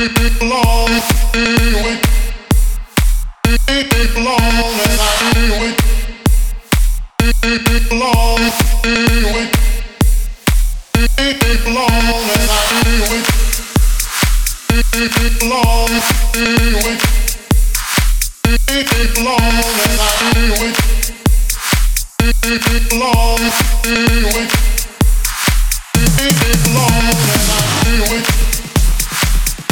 Long, long, long, long, long,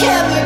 carry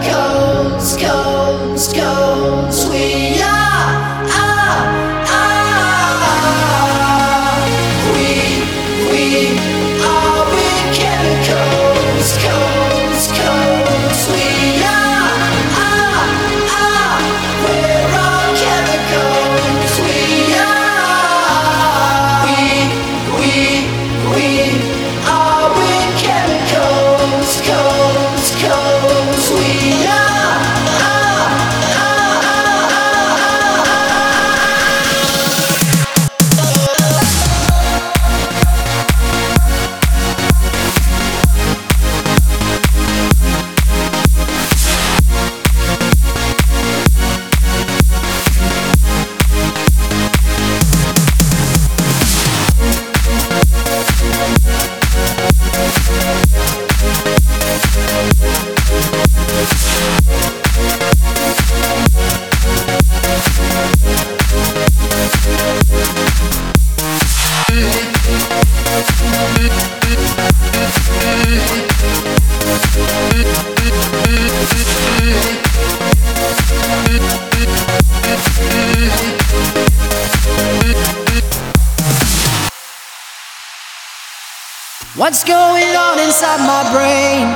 What's going on inside my brain?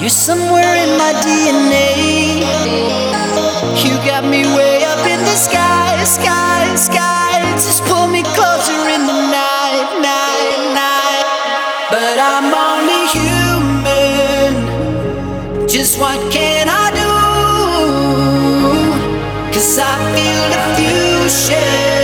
You're somewhere in my DNA. You got me way up in the sky, sky, sky. Just pull me closer in the night, night, night. But I'm only human. Just what can I do? Cause I feel the fusion.